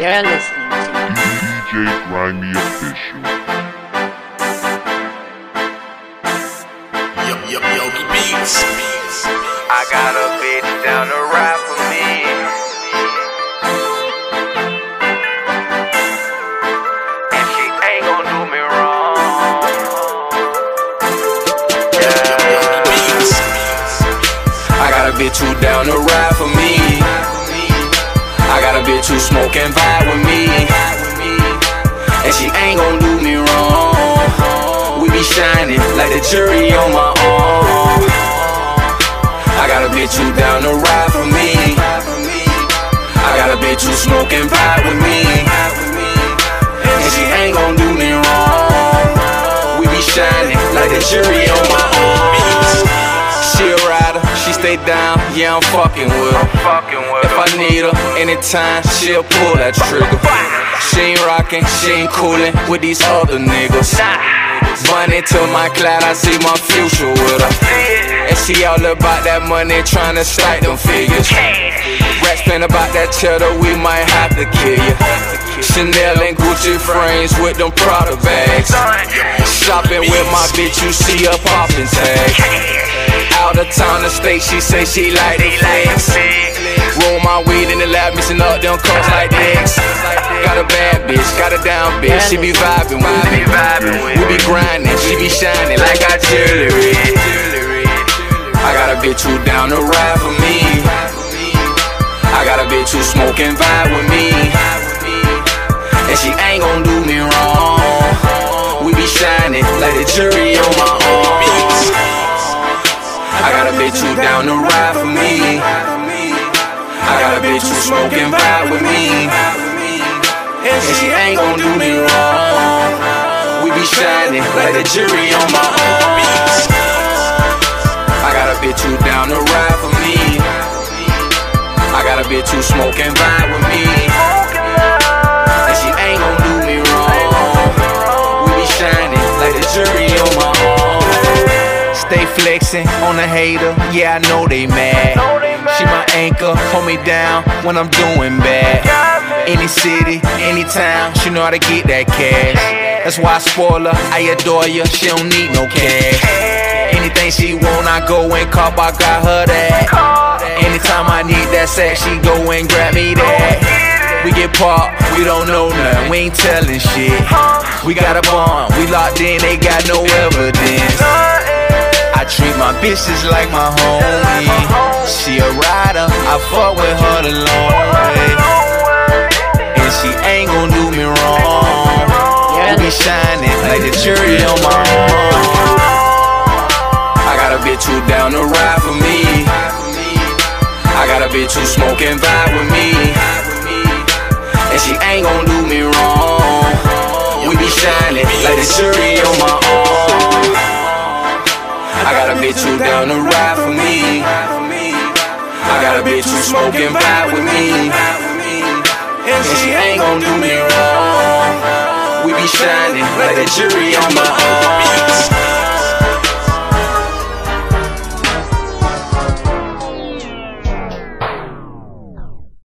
You're listening to DJ Grimy Official. Yo, yo, Yogi Beats. I got a bitch down the ride for me. And she ain't gon' do me wrong. Yeah. Yogi Beats. I got a bitch who down the ride for me. Bitch who smoke and vibe with me. And she ain't gon' do me wrong. We be shining like the jury on my arm. I got a bitch who down the ride for me. I got a bitch who smoke and vibe with me. And she ain't gon' do me wrong. We be shining like the jury on my arm. Stay down, yeah, I'm fucking with her. If I need her anytime, she'll pull that trigger. She ain't rockin', she ain't coolin' with these other niggas. Money to my cloud, I see my future with her. And she all about that money, tryna stack them figures. Rats spin about that cheddar, we might have to kill you. Chanel and Gucci frames with them Prada bags. Shopping with my bitch, you see her poppin' tag. Out of town, the state, she say she like the flex. Roll my weed in the lab, mixing up them coats like this. Got a bad bitch, got a down bitch, she be vibing with me. We be grinding, she be shining like our jewelry. I got a bitch who down to ride for me. I got a bitch who smoke and vibe with me. And she ain't gon' do me wrong. Who down to ride for me. I got a bitch who smoke and vibe with me. And she ain't gon' do me wrong. We be shining like the jury on my arm. I got a bitch who down to ride for me. I got a bitch who smoke and vibe with me. Stay flexing on a hater, yeah, I know they mad. She my anchor, hold me down when I'm doing bad. Any city, any town, she know how to get that cash. That's why I spoil her, I adore you, she don't need no cash. Anything she want, I go and cop, I got her that. Anytime I need that sex, she go and grab me that. We get popped, we don't know nothing, we ain't telling shit. We got a bond, we locked in, they got no evidence. Treat my bitches like my homie. She a rider, I fuck with her the long way. And she ain't gon' do me wrong. We be shining like the jury on my arm. I got a bitch who down to ride for me. I got a bitch who smoke and vibe with me. And she ain't gon' do me wrong. We be shining like the jury on my arm. Bitch who down to ride for me. I got a bitch who smoke and vibe with me. And she ain't gon' do me wrong. We be shining like the jury on my arm.